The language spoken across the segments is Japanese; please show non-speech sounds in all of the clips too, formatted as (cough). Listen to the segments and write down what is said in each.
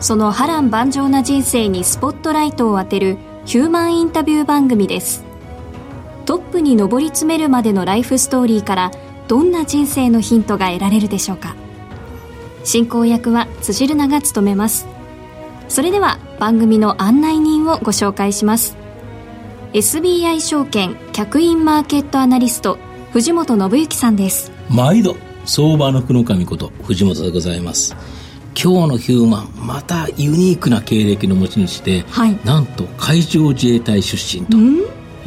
その波乱万丈な人生にスポットライトを当てるヒューマンインタビュー番組です。トップに上り詰めるまでのライフストーリーからどんな人生のヒントが得られるでしょうか。進行役は辻るなが務めます。それでは番組の案内人をご紹介します。SBI 証券客員マーケットアナリスト藤本信之さんです。毎度相場の福の神こと藤本でございます。今日のヒューマンまたユニークな経歴の持ち主で、はい、なんと海上自衛隊出身と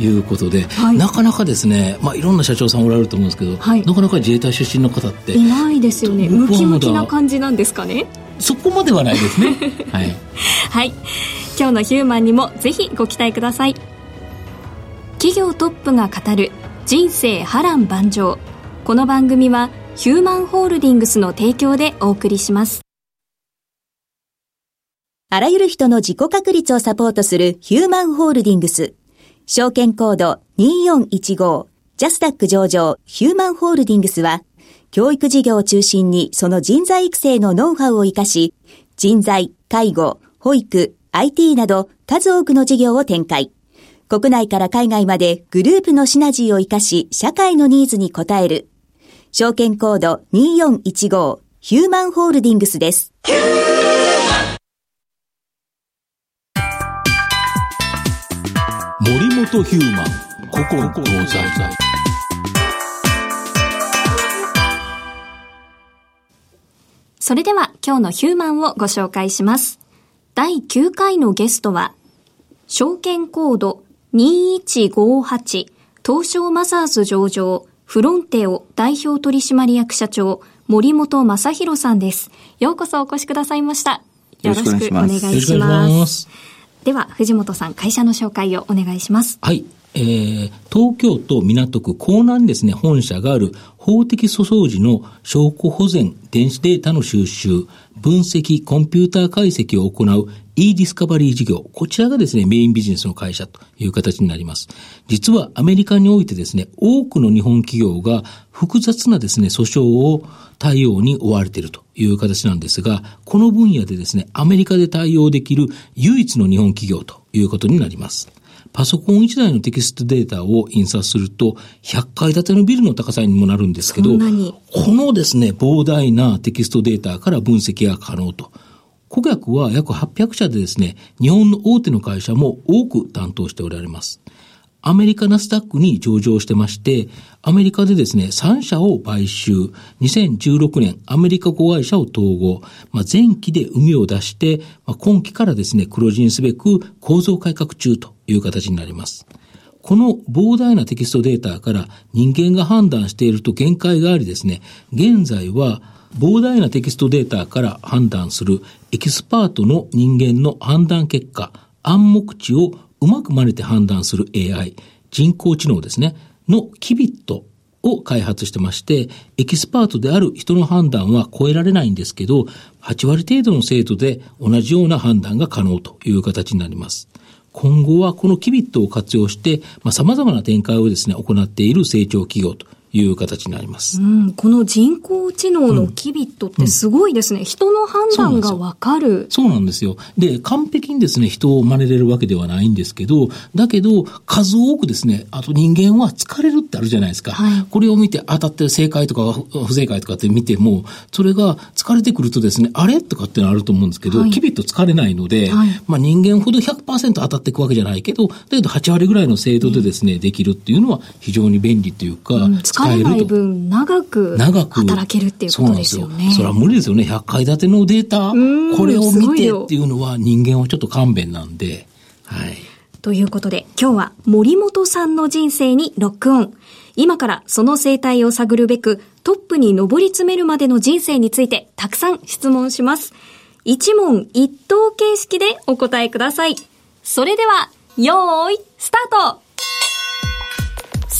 いうことで、はい、なかなかですね、まあ、いろんな社長さんおられると思うんですけど、はい、なかなか自衛隊出身の方っていないですよね。ムキムキな感じなんですかね。そこまではないですね。(laughs) はい、はい、今日のヒューマンにもぜひご期待ください。企業トップが語る人生波乱万丈。この番組はヒューマンホールディングスの提供でお送りしますあらゆる人の自己確立をサポートするヒューマンホールディングス。証券コード2415ジャスダック上場ヒューマンホールディングスは、教育事業を中心にその人材育成のノウハウを活かし、人材、介護、保育、IT など数多くの事業を展開。国内から海外までグループのシナジーを活かし、社会のニーズに応える。証券コード2415ヒューマンホールディングスです。本ヒューマン古今東西それでは今日のヒューマンをご紹介します。第9回のゲストは、証券コード2158東証マザーズ上場フロンテオ代表取締役社長森本正弘さんです。ようこそお越しくださいました。よろしくお願いします。では、藤本さん、会社の紹介をお願いします。はい。えー、東京都港区港南ですね、本社がある法的訴訟時の証拠保全、電子データの収集、分析、コンピューター解析を行う e ディスカバリー事業。こちらがですね、メインビジネスの会社という形になります。実はアメリカにおいてですね、多くの日本企業が複雑なですね、訴訟を対応に追われているという形なんですが、この分野でですね、アメリカで対応できる唯一の日本企業ということになります。パソコン1台のテキストデータを印刷すると、100階建てのビルの高さにもなるんですけど、このですね、膨大なテキストデータから分析が可能と。顧客は約800社でですね、日本の大手の会社も多く担当しておられます。アメリカナスダックに上場してまして、アメリカでですね、3社を買収、2016年アメリカ子会社を統合、まあ、前期で海を出して、まあ、今期からですね、黒字にすべく構造改革中という形になります。この膨大なテキストデータから人間が判断していると限界がありですね、現在は膨大なテキストデータから判断するエキスパートの人間の判断結果、暗黙知をうまく真似て判断する AI、人工知能ですね、の KIBIT を開発してまして、エキスパートである人の判断は超えられないんですけど、8割程度の精度で同じような判断が可能という形になります。今後はこの KIBIT を活用して、まあ、様々な展開をですね、行っている成長企業という形になります。うん、この人工知能のキビットってすごいですね。うん、人の判断がわかる。そうなんですよ。で、完璧にですね、人を真似れるわけではないんですけど、だけど、数多くですね、あと人間は疲れるってあるじゃないですか。はい、これを見て当たって正解とか不正解とかって見ても、それが疲れてくるとですね、あれとかってのあると思うんですけど、はい、キビット疲れないので、はい、まあ人間ほど100%当たっていくわけじゃないけど、だけど8割ぐらいの精度でですね、できるっていうのは非常に便利というか、うん、使えない分長く働けるっていうことですよね。それは無理ですよね。100階建てのデータ、これを見てっていうのは人間はちょっと勘弁なんで、はい。ということで、今日は森本さんの人生にロックオン。今からその生態を探るべく、トップに上り詰めるまでの人生についてたくさん質問します。一問一答形式でお答えください。それでは、よーい、スタート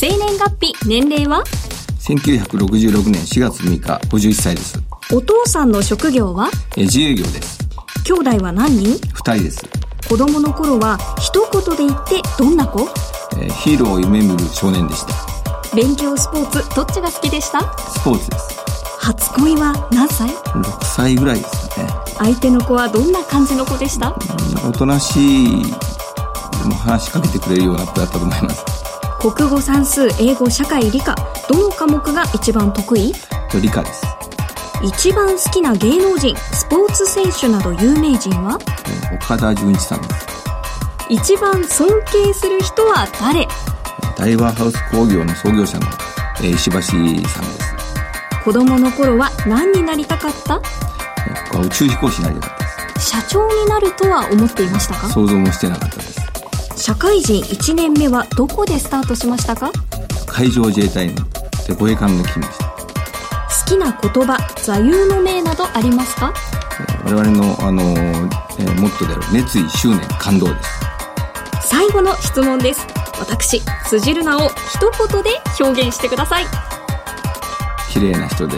生年月日、年齢は？1966年4月6日、51歳です。お父さんの職業は？え自営業です。兄弟は何人 ?2 人です。子供の頃は一言で言ってどんな子？えヒーローを夢見る少年でした。勉強、スポーツ、どっちが好きでした？スポーツです。初恋は何歳 ?6 歳ぐらいですね。相手の子はどんな感じの子でしたおとなしい、でも話しかけてくれるような子だったと思います。国語算数英語社会理科。どの科目が一番得意？理科です。一番好きな芸能人スポーツ選手など有名人は？岡田准一さんです。一番尊敬する人は誰？大和ハウス工業の創業者の石橋さんです。子供の頃は何になりたかった？宇宙飛行士になりたかったです。社長になるとは思っていましたか？想像もしてなかったです社会人1年目はどこでスタートしましたか？海上自衛隊ので護衛艦が来ました。好きな言葉座右の銘などありますか？我々の、あのえー、モットーである熱意執念感動です。最後の質問です。私辻るなを一言で表現してください。綺麗な人で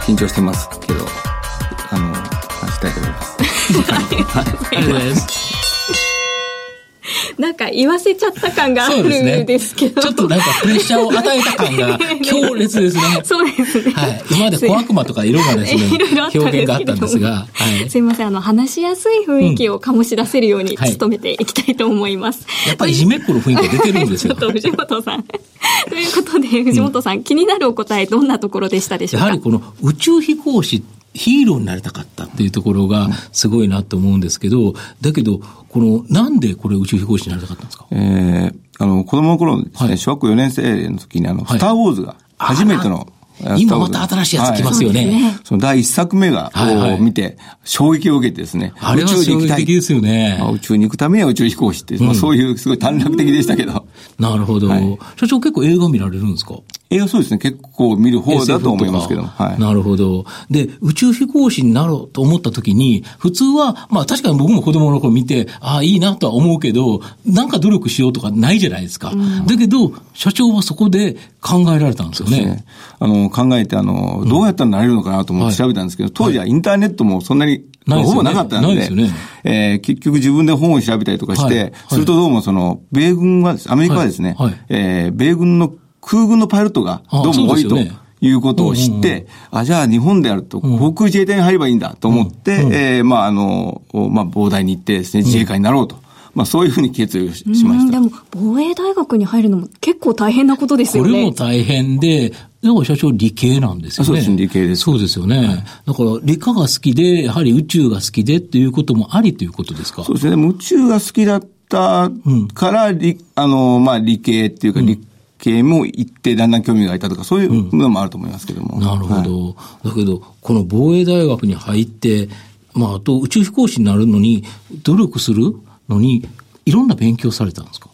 緊張してますけどあの話したいと思います。(laughs) はい、ありがとうございますなんか言わせちゃった感があるんですけど。ね、ちょっとなんかプレッシャーを与えた感が (laughs) 強烈ですね。そうですね。はい。今まで小悪魔とかいろんなですね、表現があったんですが。はい、すいません。あの、話しやすい雰囲気を醸し出せるように努めていきたいと思います。はい、やっぱりいじめっ子の雰囲気が出てるんですよ。ちょっと藤本さん。ということで、藤本さん、うん、気になるお答え、どんなところでしたでしょうか？やはりこの宇宙飛行士ヒーローになりたかったっていうところがすごいなと思うんですけど、だけど、この、なんでこれ宇宙飛行士になりたかったんですか？ええー、あの、子供の頃ですね、はい、小学校4年生の時に、あの、スター・ウォーズが初めての、今また新しいやつ来ますよね。はい、その第一作目が、を見て、衝撃を受けてですね。あれは衝撃的ですよね。宇宙に行くためには宇宙飛行士って、まあ、そういうすごい短絡的でしたけど。なるほど、社長結構映画見られるんですか？映画そうですね。結構見る方だと思いますけど。はい。なるほど。で、宇宙飛行士になろうと思った時に、普通は、まあ確かに僕も子供の頃見て、ああ、いいなとは思うけど、なんか努力しようとかないじゃないですか。うん、だけど、社長はそこで考えられたんですよね。ねあの、考えて、あの、どうやったらなれるのかなと思って調べたんですけど、うん、当時はインターネットもそんなに、はい、ほぼなかったんで、でね、えー、結局自分で本を調べたりとかして、はいはい、するとどうもその、米軍は、アメリカはですね、はい、えー、米軍の空軍のパイロットがどうも多いと。いうことを知って、あ、じゃあ日本であると航空自衛隊に入ればいいんだと思って、うん、えー、まあ、あの、まあ、膨大に行ってですね、自衛官になろうと。まあそういうふうに決意をしました。でも、防衛大学に入るのも結構大変なことですよね。これも大変で、だから社長理系なんですよね。そうですね、理系です。そうですよね。だから理科が好きで、やはり宇宙が好きでっていうこともありということですか？そうですね。宇宙が好きだったから、うん、あの、まあ理系っていうか、理系も行ってだんだん興味がいたとか、そういうのもあると思いますけども。うん、なるほど、はい、だけど、この防衛大学に入って、まあ、あと宇宙飛行士になるのに、努力するのに、いろんな勉強されたんですか？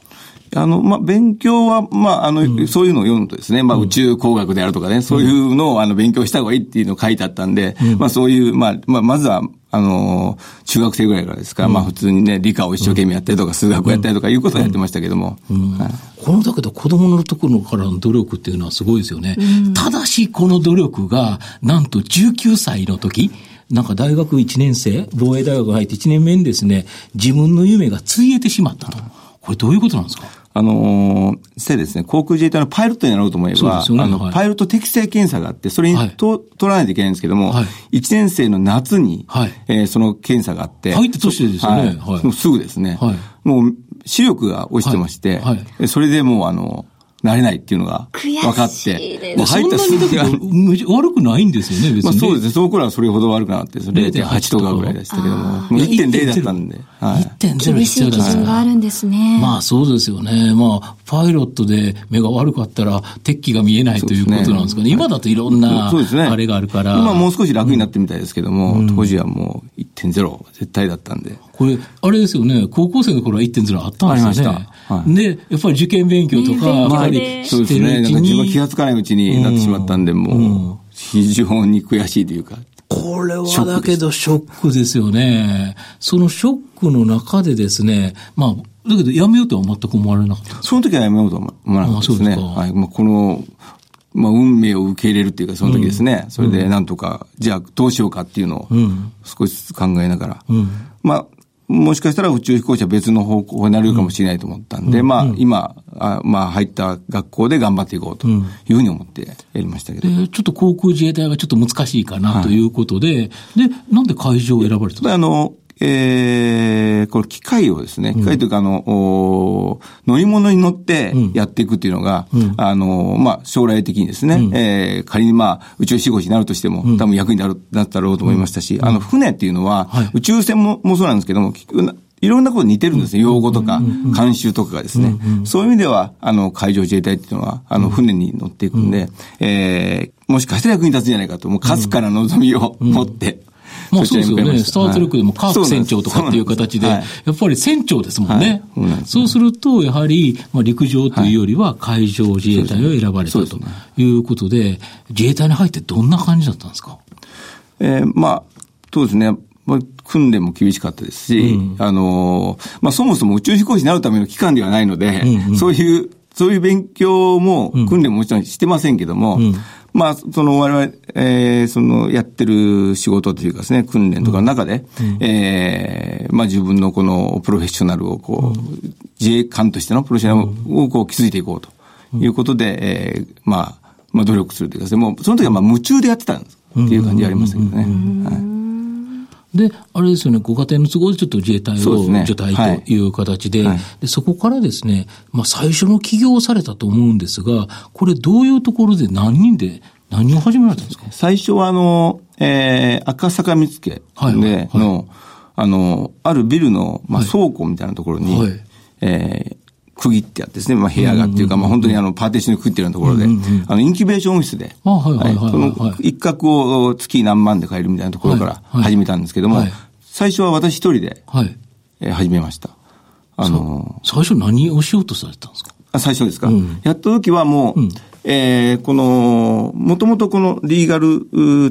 あの、まあ、勉強は、まあ、あの、うん、そういうのを読むとですね、まあ、宇宙工学であるとかね、そういうのを、あの、勉強した方がいいっていうのを書いてあったんで、うん、まあ、そういう、まあ、まあ、まずは、あの、中学生ぐらいからですから、うん、まあ、普通にね、理科を一生懸命やったりとか、数学をやったりとかいうことをやってましたけども。はい、この、だけど、子供のところからの努力っていうのはすごいですよね。ただし、この努力が、なんと19歳の時、なんか大学1年生、防衛大学入って1年目にですね、自分の夢がついえてしまったと。これどういうことなんですか？あのー、実際ですね、航空自衛隊のパイロットになろうと思えば、ね、あの、はい、パイロット適正検査があって、それに、はい、と取らないといけないんですけども、はい、1年生の夏に、はい、えー、その検査があって、入って年ですよね。はい。もうすぐですね。はい、もう、視力が落ちてまして、はい、それでもうあの、なれないっていうのが分かって。まあ、入った瞬間悪くないんですよね、別に、まあそうですね。その頃はそれほど悪くなって、0.8とかぐらいでしたけども。も1.0だったんで。はい、1.0厳しい基準があるんですね。まあそうですよね。まあ、パイロットで目が悪かったら、敵機が見えないということなんですかね。今だといろんな、あれがあるから。今もう少し楽になってみたいですけども、当時はもう1.0絶対だったんで。これ、あれですよね、高校生の頃は1.0あったんですよね。はい、で、やっぱり受験勉強とか、やっぱりそうですね。なんか自分気がつかないうちになってしまったんで、もう、非常に悔しいというか。これはだけどショックですよね。そのショックの中でですね、まあ、だけどやめようとは全く思われなかったその時はやめようとは思わなかったですね。はい。まあ、この、まあ、運命を受け入れるっていうか、その時ですね。うん、それで、なんとか、じゃあ、どうしようかっていうのを、少しずつ考えながら。うん、まあ、もしかしたら宇宙飛行士は別の方向になるかもしれないと思ったんで、うん、まあ、今、あまあ、入った学校で頑張っていこうというふうに思ってやりましたけど。で、ちょっと航空自衛隊がちょっと難しいかなということで、はい、で、なんで会場を選ばれたんですかあの、えー、この機械をですね、機械というか、あの、乗り物に乗ってやっていくっていうのが、うん、あの、まあ、将来的にですね、うん、えー、仮にまあ、宇宙飛行士になるとしても、多分役になる、なったろうと思いましたし、あの、船っていうのは、はい、宇宙船ももそうなんですけども、いろんなこと似てるんですね。用語とか、慣習とかがですね。そういう意味では、あの、海上自衛隊っていうのは、あの、船に乗っていくんで、えー、もしかしたら役に立つんじゃないかと、もう、かすから望みを持って、まあそうですよね。スタートレックでもカーク船長とかっていう形で、やっぱり船長ですもんね。そうすると、やはり、まあ陸上というよりは海上自衛隊を選ばれたということで、自衛隊に入ってどんな感じだったんですか？えー、まあ、そうですね。まあ、訓練も厳しかったですし、うん、あの、まあ、そもそも宇宙飛行士になるための機関ではないので、うんうん、そういう、そういう勉強も、訓練ももちろんしてませんけども、うん、まあ、その我々、えー、そのやってる仕事というかですね、訓練とかの中で、うん、えー、まあ自分のこのプロフェッショナルをこう、うん、自衛官としてのプロフェッショナルをこう築いていこうということで、えー、まあ、まあ努力するというかですね、もうその時はまあ夢中でやってたんです。っていう感じありましたけどね。はいで、あれですよね、ご家庭の都合でちょっと自衛隊を除隊という形で、そ、ねはい。でそこからですね、まあ最初の起業をされたと思うんですが、これどういうところで何人で何を始められたんですか？最初はあの、えー、赤坂見附での、はいはい、あの、あるビルの、まあ、倉庫みたいなところに、はい、えー区切ってあってですね、まあ部屋がっていうか、まあ本当にあのパーテーションに区切ってるようなところで、あのインキュベーションオフィスで、その一角を月何万で買えるみたいなところから始めたんですけども、最初は私一人で、え始めました。あの最初何をしようとされたんですか？最初ですか、やった時はもう、えー、この、もともとこのリーガル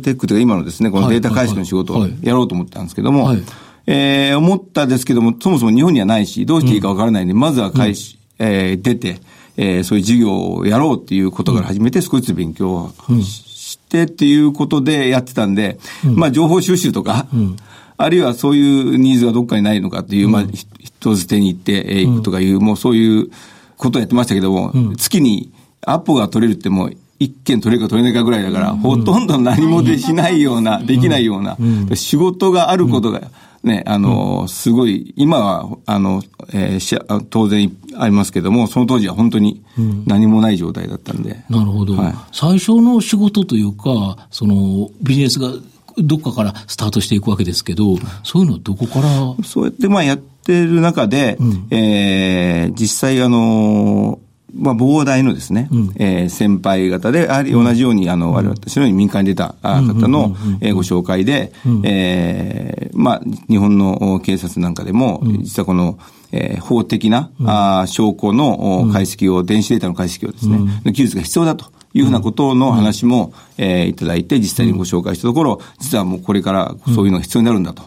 テックというか今のですね、このデータ解析の仕事をやろうと思ったんですけども、はいはい、えー、思ったですけども、そもそも日本にはないし、どうしていいかわからないんで、うん、まずは開始、えー、出て、えー、そういう事業をやろうっていうことから始めて、少しずつ勉強をしてっていうことでやってたんで、うん、まあ情報収集とか、うん。あるいはそういうニーズがどっかにないのかっていう、まあ、人づてに行っていくとかいう、もうそういうことをやってましたけども、月にアポが取れるってもう、一件取れるか取れないかぐらいだから、ほとんど何もでしないような、できないような、仕事があることが、ね、あの、すごい、今は、あの、えー、当然ありますけども、その当時は本当に何もない状態だったんで。なるほど、はい。最初の仕事というか、その、ビジネスがどっかからスタートしていくわけですけど、そういうのはどこから？そうやってまあやってる中で、うん、えー、実際あの、まあ、膨大のですね、うん、えー、先輩方で、やはり同じように、あの、我々、私のように民間に出た方の、えご紹介で、うん、えー、まあ、日本の警察なんかでも、うん、実はこの、えー、法的な、うん、あ証拠の解析を、電子データの解析をですね、技術が必要だというふうなことの話も、えー、いただいて、実際にご紹介したところ、実はもうこれからそういうのが必要になるんだと。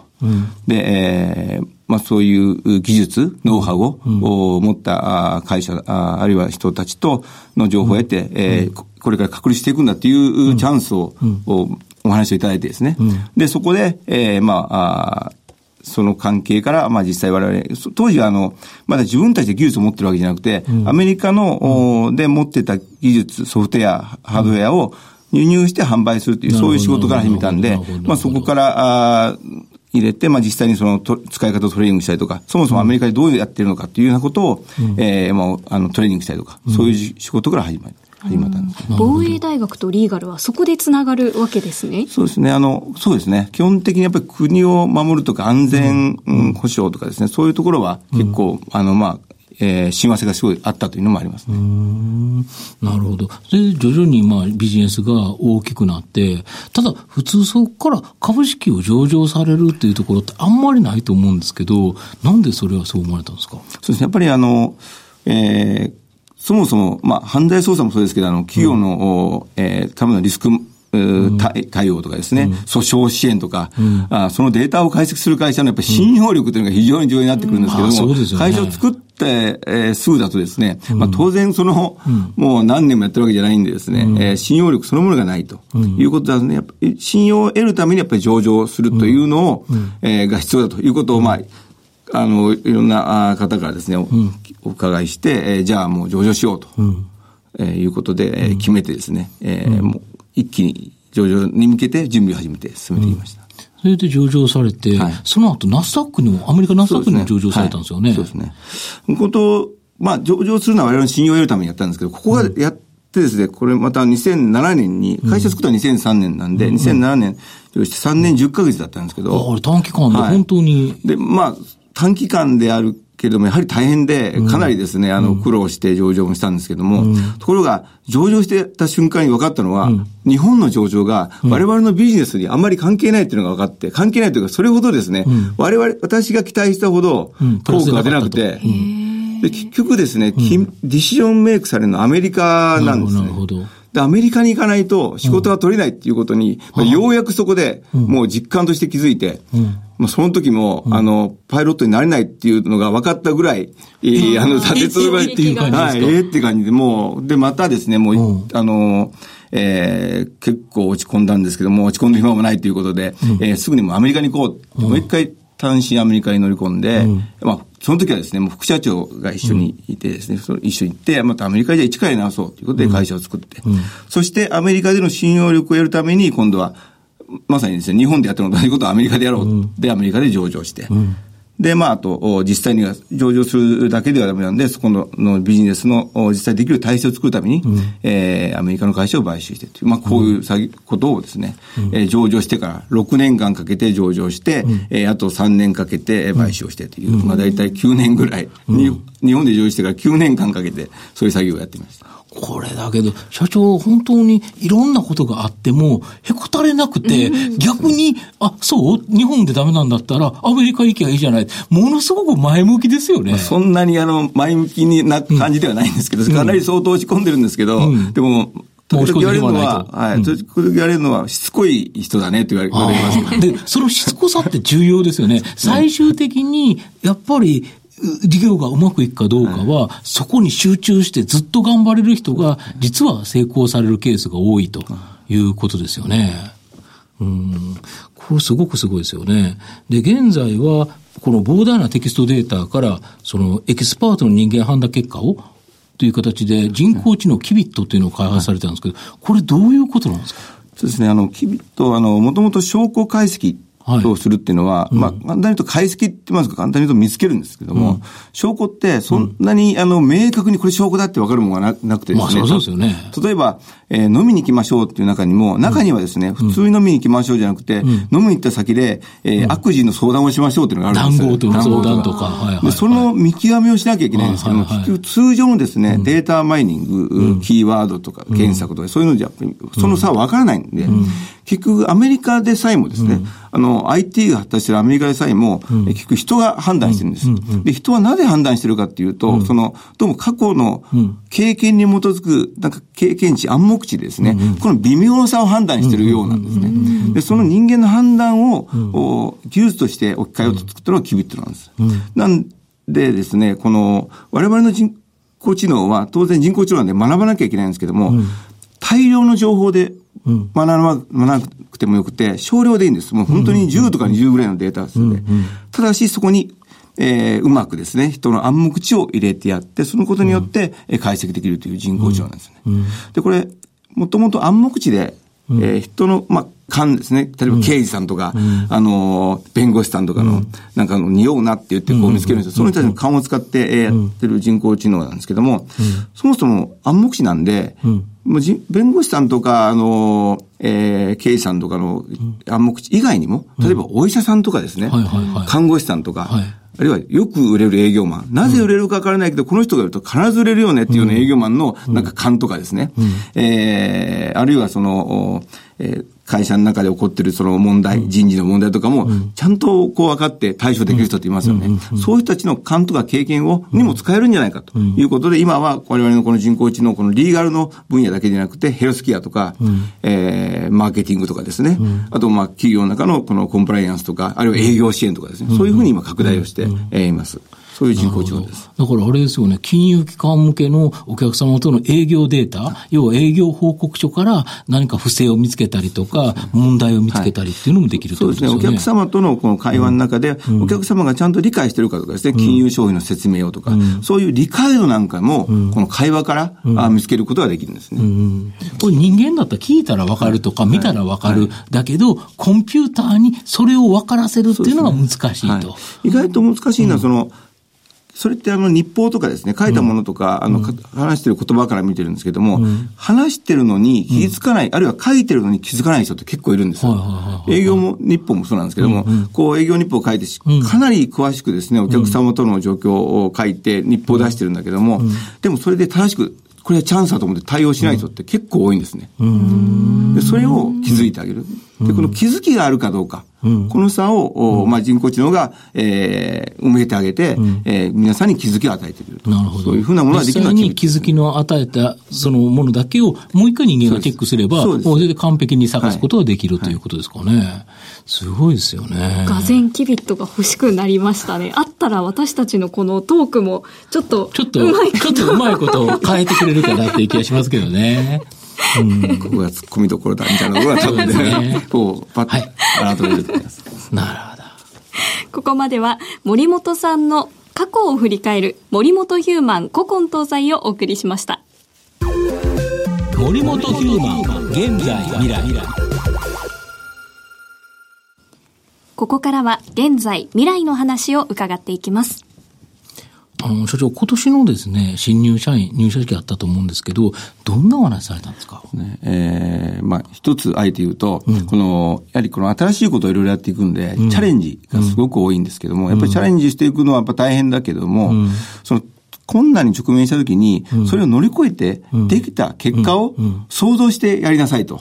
で、えー、まあそういう技術、ノウハウを、うん、持った会社あ、あるいは人たちとの情報を得て、うん、えー、これから確立していくんだっていうチャンスを、うん、お話をいただいてですね。で、そこで、えー、まあ、あそその関係から、まあ実際我々、当時はあの、まだ自分たちで技術を持ってるわけじゃなくて、アメリカの、で持ってた技術、ソフトウェア、ハードウェアを輸入して販売するという、そういう仕事から始めたんで、まあそこから、あ入れて、まあ実際にその使い方をトレーニングしたりとか、そもそもアメリカでどうやってるのかっていうようなことを、うん、えー、まあ、あの、トレーニングしたりとか、そういう仕事から始まる。始まったんです、防衛大学とリーガルはそこでつながるわけですね。そうですね。あの、そうですね。基本的にやっぱり国を守るとか安全保障とかですね、そういうところは結構、あの、まあ、えー、親和性がすごいあったというのもありますね。なるほど。で、徐々にまあビジネスが大きくなって、ただ普通そこから株式を上場されるっていうところってあんまりないと思うんですけど、なんでそれはそう思われたんですか？そうですね。やっぱりあの、えー、そもそも、まあ、犯罪捜査もそうですけど、あの、企業の、うん、えー、ためのリスク対応とかですね、うん、訴訟支援とか、うん、あ、そのデータを解析する会社のやっぱり信用力というのが非常に重要になってくるんですけども、うん。ね、会社を作って、えー、すぐだとですね、まあ、当然その、もう何年もやってるわけじゃないんでですね、えー、信用力そのものがないと。いうことですね、やっぱり信用を得るためにやっぱり上場するというのを、えー、が必要だということを、まあ、あの、いろんな方からですね、お伺いして、えー、じゃあもう上場しようと。えー、いうことで、えー、決めてですね、えー、もう一気に上場に向けて準備を始めて進めてきました。それで上場されて、はい、その後ナスダックにも、アメリカナスダックにも上場されたんですよね。そうですね。はい、こと、まあ、上場するのは我々の信用を得るためにやったんですけど、ここがやってですね、これまた2007年に、会社作ったのは2003年なんで、うん、2007年、そして3年10ヶ月だったんですけど。あれ短期間で本当に、はい、で、まあ、短期間であるけれども、やはり大変で、かなりですね、あの、苦労して上場もしたんですけども、ところが、上場してた瞬間に分かったのは、日本の上場が我々のビジネスにあんまり関係ないっていうのが分かって、関係ないというか、それほどですね、我々、私が期待したほど、効果が出なくて、で、結局ですね、ディシジョンメイクされるのはアメリカなんですね。なるほど。で、アメリカに行かないと仕事が取れないっていうことに、まあ、ようやくそこでもう実感として気づいて、まあ、その時も、あの、パイロットになれないっていうのが分かったぐらい、えー、あの、立てがっていう感じはい、ええって感じで、もう、で、またですね、もう、あの、えー、結構落ち込んだんですけども、落ち込んで暇もないということで、うん、えー、すぐにもアメリカに行こう。もう一回単身アメリカに乗り込んで、うん、まあ、その時はですね、もう副社長が一緒にいてですね、うん、一緒に行って、またアメリカで一から直そうということで会社を作って、うん、そしてアメリカでの信用力を得るために、今度は、まさにですね、日本でやってるのと同じことをアメリカでやろう。で、アメリカで上場して、で、まあ、あと、実際には上場するだけではダメなんで、そこののビジネスの実際できる体制を作るために、うん、えー、アメリカの会社を買収してという、まあ、こういう詐欺ことをですね、うん、えー、上場してから6年間かけて上場して、うん、えー、あと3年かけて買収をしてという、うん、まあ、大体9年ぐらい、うん、日本で上場してから9年間かけて、そういう作業をやってました。これだけど、社長、本当にいろんなことがあっても、へこたれなくて、逆に、あ、そう？日本でダメなんだったら、アメリカ行けばいいじゃない。ものすごく前向きですよね。そんなにあの、前向きな感じではないんですけど、かなり相当落ち込んでるんですけど、でも、時々言われるのは、はい。時々言われるのは、しつこい人だねって言われますで、そのしつこさって重要ですよね。最終的に、やっぱり、事業がうまくいくかどうかは、そこに集中してずっと頑張れる人が、実は成功されるケースが多いということですよね。うん。これすごくすごいですよね。で、現在は、この膨大なテキストデータから、そのエキスパートの人間判断結果を、という形で人工知能 KIBIT というのを開発されたんですけど、これどういうことなんですか？そうですね。あの、 KIBIT、あの、もともと証拠解析をするっていうのは、はい、まあ、簡単に言うと解析って言いますか、簡単に言うと見つけるんですけども、うん、証拠ってそんなに、あの、明確にこれ証拠だって分かるものがなくてですね。まあ、そうですよね。例えば、えー、飲みに行きましょうっていう中にも、中にはですね、うん、普通に飲みに行きましょうじゃなくて、うん、飲みに行った先で、えー、悪事の相談をしましょうっていうのがあるんですよ。談合と相談とか。はいはい、で、その見極めをしなきゃいけないんですけども、結局通常のですね、データマイニング、キーワードとか検索とか、そういうのじゃ、その差は分からないんで、結局アメリカでさえもですね、あの、IT が発達してるアメリカでさえも、結局人が判断してるんです。で、人はなぜ判断してるかっていうと、その、どうも過去の経験に基づく、なんか経験値、暗黙値ですね、この微妙さを判断してるようなんですね。で、その人間の判断を、技術として置き換えようと作ったのがキビットなんです。なんでですね、この、我々の人工知能は当然人工知能で学ばなきゃいけないんですけども、大量の情報で学ばなくてもよくて、少量でいいんです。もう本当に10とか20ぐらいのデータ数で。ただし、そこに、えー、うまくですね、人の暗黙知を入れてやって、そのことによって、え解析できるという人工知能なんですね。で、これ、もともと暗黙知で、えー、人の、まあ、勘ですね。例えば刑事さんとか、うん、あの、弁護士さんとかの、うん、なんかの、匂うなって言ってこう見つけるんですよ。その人たちの勘を使って、えやってる人工知能なんですけども、そもそも暗黙視なんで、もうじ弁護士さんとか、あの、えー、刑事さんとかの暗黙知以外にも、例えばお医者さんとかですね、看護師さんとか、はい。あるいはよく売れる営業マン。なぜ売れるかわからないけど、この人がいると必ず売れるよねっていうような営業マンのなんか勘とかですね。えー、あるいはその、えー、会社の中で起こってるその問題、人事の問題とかも、ちゃんとこう分かって対処できる人っていますよね。そういう人たちの勘とか経験を、にも使えるんじゃないかということで、今は我々のこの人工知能、このリーガルの分野だけでなくて、ヘルスケアとか、えー、マーケティングとかですね。あと、まあ、企業の中のこのコンプライアンスとか、あるいは営業支援とかですね。そういうふうに今拡大をしています。そういう人工知能です。だからあれですよね、金融機関向けのお客様との営業データ、要は営業報告書から何か不正を見つけたりとか、問題を見つけたりっていうのもできる、はい、そうですね。お客様とのこの会話の中で、うん、お客様がちゃんと理解してるかとかですね、金融商品の説明をとか、うん、そういう理解度なんかも、この会話から、あ見つけることができるんですね。これ人間だったら聞いたらわかるとか、見たらわかる、だけど、コンピューターにそれを分からせるっていうのが難しいと。意外と難しいのは、その、それってあの日報とかですね、書いたものとか、あの、話してる言葉から見てるんですけども、話してるのに気づかない、あるいは書いてるのに気づかない人って結構いるんですよ。営業も、日報もそうなんですけども、こう営業日報を書いてかなり詳しくですね、お客様との状況を書いて日報を出してるんだけども、でもそれで正しくこれはチャンスだと思って対応しない人って結構多いんですね。でそれを気づいてあげる。で、この気づきがあるかどうか。この差を、まあ、人工知能が、えー、埋めてあげて、うん、えー、皆さんに気づきを与えてくれるなるほど。そういうふうなものができるに気づきの与えたそのものだけをもう一回人間がチェックすれば、そそれで完璧に探すことができる、はい、ということですかね。すごいですよね。画前キビットが欲しくなりましたね。あったら私たちのこのトークも、ちょっと、ちょっと、うまいちょっとうまいことを変えてくれるかなっていう気がしますけどね。うん、ここが突っ込みどころだみたいなのが多分ね、こう、パッと改めると思います。なるほど。ここまでは森本さんの過去を振り返る森本ヒューマン古今東西をお送りしました。森本ヒューマン現在未来。ここからは現在、未来の話を伺っていきます。あの、所長、今年のですね、新入社員、入社式あったと思うんですけど、どんなお話されたんですか？ね、ええー、まあ、一つあえて言うと、うん、この、やはりこの新しいことをいろいろやっていくんで、うん、チャレンジがすごく多いんですけども、うん、やっぱりチャレンジしていくのはやっぱ大変だけども、その、困難に直面したときに、それを乗り越えて、できた結果を想像してやりなさいと。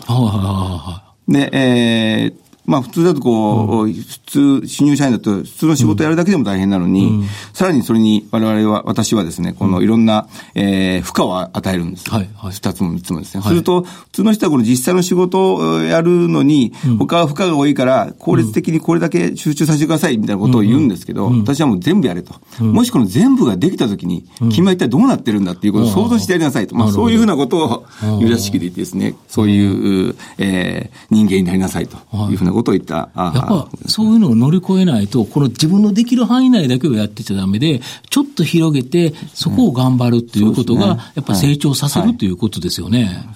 で、えー、まあ普通だとこう、うん、普通、新入社員だと普通の仕事やるだけでも大変なのに、うん、さらにそれに我々は、私はですね、このいろんな、えー、負荷を与えるんです。はい、はい。二つも三つもですね。はい、すると、普通の人はこの実際の仕事をやるのに、他は負荷が多いから、効率的にこれだけ集中させてくださいみたいなことを言うんですけど、私はもう全部やれと。もしこの全部ができたときに、君は一体どうなってるんだっていうことを想像してやりなさいと。まあそういうふうなことを、入社式で言ってですね、そういう、えー、人間になりなさいというふうなことを言った。やっぱそういうのを乗り越えないと、この自分のできる範囲内だけをやってちゃダメで、ちょっと広げて、そこを頑張るっていうことが、やっぱ成長させるということですよね。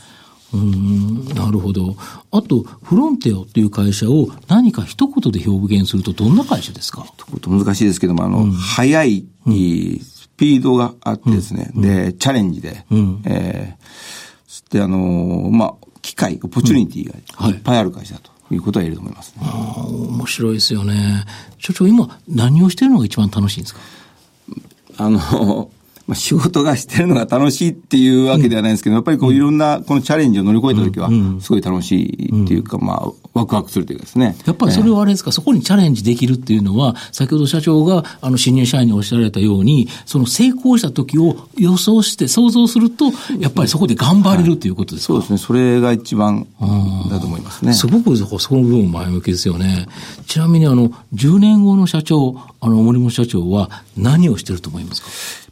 うん、なるほど。あと、フロンテオっていう会社を何か一言で表現するとどんな会社ですか？一言難しいですけども、あの、うん、早い、スピードがあってですね、うん、で、チャレンジで、うん、えー、で、あのー、まあ、機会、オポチュニティがい。っぱいある会社だと。いうことは言えると思いますね。ああ、面白いですよね。所長、今、何をしてるのが一番楽しいんですか？あの、(laughs) まあ、仕事がしてるのが楽しいっていうわけではないんですけど、やっぱりこういろんなこのチャレンジを乗り越えた時は、すごい楽しいっていうか、まあ、ワクワクするというかですね。やっぱりそれはあれですか、そこにチャレンジできるっていうのは、先ほど社長があの新入社員におっしゃられたように、その成功した時を予想して想像すると、やっぱりそこで頑張れるということですか、はい、そうですね。それが一番だと思いますね。すごくその部分前向きですよね。ちなみにあの、10年後の社長、あの、森本社長は何をしてると思いますか？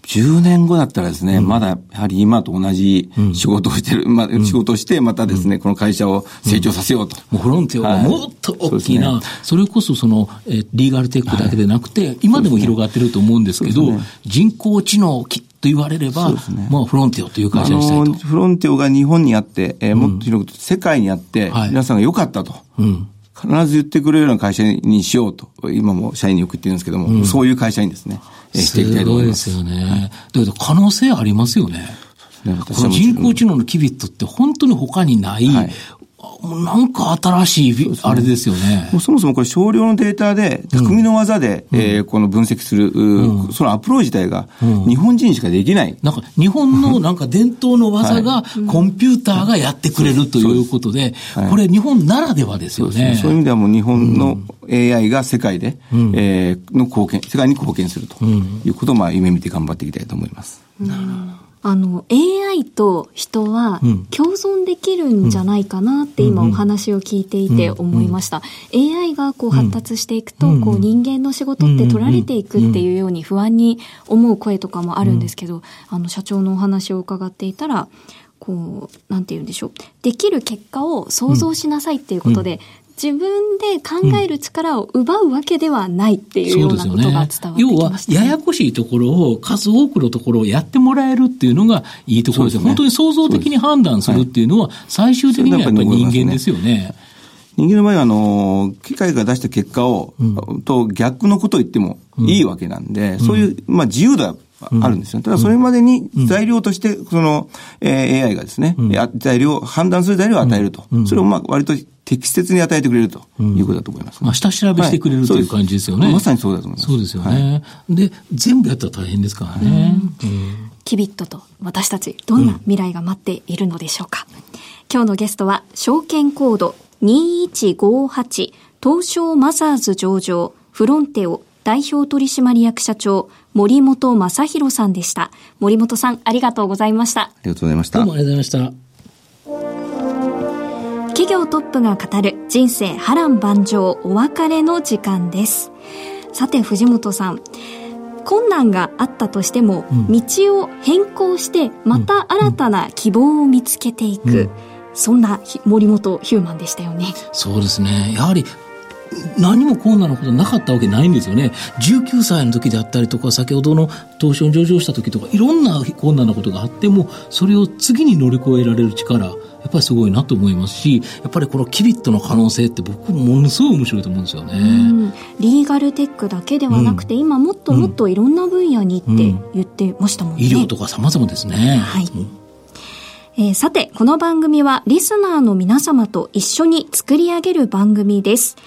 10年後だったらですね、うん、まだやはり今と同じ仕事をしてる、うん、まあ、仕事をして、またですね、うん、この会社を成長させようと。もうフロンティアがもっと大きな、はいそね、それこそその、えリーガルテックだけでなくて、はい、今でも広がってると思うんですけど、ね、人工知能と言われれば、ね、まあ、フロンティオという会社にしたいと。フロンティオが日本にあって、えー、もっと広く世界にあって、皆さんが良かったと。うん。必ず言ってくれるような会社にしようと、今も社員によく言ってるんですけども、うん、そういう会社にですね、していきたいと思います。すごいですよね。はい、だけど可能性ありますよね。ねこの人工知能のキビットって本当に他にない、はい、なんか新しい、あれですよね。そもそもこれ少量のデータで、匠の技で、うん、えー、この分析する、うん、そのアプローチ自体が、日本人しかできない。なんか、日本のなんか伝統の技が、コンピューターがやってくれるということで、これ日本ならではですよね。そういう意味ではもう日本の AI が世界で、うん、えー、の貢献、世界に貢献するということを、まあ、夢見て頑張っていきたいと思います。なるほど。あの AI と人は共存できるんじゃないかなって今お話を聞いていて思いました。AI がこう発達していくとこう人間の仕事って取られていくっていうように不安に思う声とかもあるんですけど、あの社長のお話を伺っていたら、こう、なんて言うんでしょう。できる結果を想像しなさいっていうことで、自分で考える力を奪うわけではないっていうようなことが伝わってきまし、ね、要は、ややこしいところを、数多くのところをやってもらえるっていうのがいいところですよ。すね、本当に創造的に判断するっていうのは、最終的にはやっぱり人間ですよね。人間の場合は、あの、機械が出した結果を、うん、と逆のことを言ってもいいわけなんで、うん、そういう、まあ自由だあるんですよ。ただそれまでに材料として、その、えー、AI がですね、材料、判断する材料を与えると。それをまあ割と適切に与えてくれるということだと思います、ね、まあ、下調べしてくれる、はい、という感じですよね。まさにそうだと思います。そうですよね。はい、で、全部やったら大変ですからね。キビットと私たち、どんな未来が待っているのでしょうか。うん、今日のゲストは、証券コード2158東証マザーズ上場フロンテオ代表取締役社長森本正弘さんでした。森本さん、ありがとうございました。ありがとうございました。どうもありがとうございました。企業トップが語る人生波乱万丈お別れの時間です。さて藤本さん、困難があったとしても、うん、道を変更してまた新たな希望を見つけていく、うん、そんな森本ヒューマンでしたよね。そうですね。やはり何も困難なことなかったわけないんですよね。19歳の時であったりとか、先ほどの東証に上場した時とか、いろんな困難なことがあっても、それを次に乗り越えられる力、やっぱりすごいなと思いますし、やっぱりこのキビットの可能性って僕ものすごい面白いと思うんですよね。リーガルテックだけではなくて、うん、今もっともっといろんな分野にって言ってましたもんね。医療とか様々ですね。はい。えー、さて、この番組はリスナーの皆様と一緒に作り上げる番組です。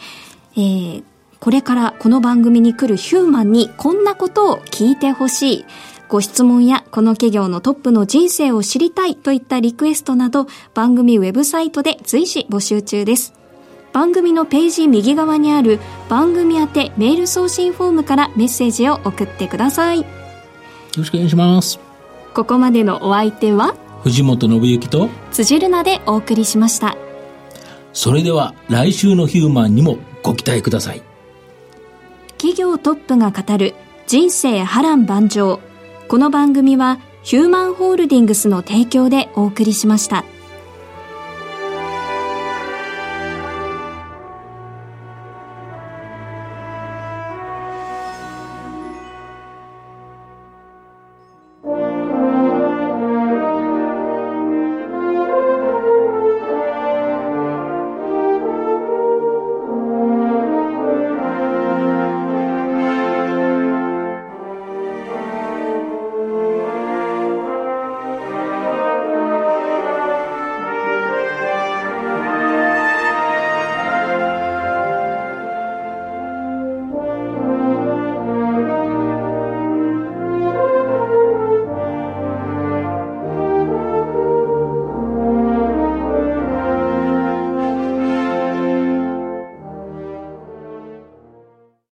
えー、これからこの番組に来るヒューマンにこんなことを聞いてほしい。ご質問やこの企業のトップの人生を知りたいといったリクエストなど番組ウェブサイトで随時募集中です。番組のページ右側にある番組宛てメール送信フォームからメッセージを送ってください。よろしくお願いします。ここまでのお相手は？藤本信之と辻るなでお送りしました。それでは来週のヒューマンにもご期待ください企業トップが語る人生波乱万丈この番組はヒューマンホールディングスの提供でお送りしました。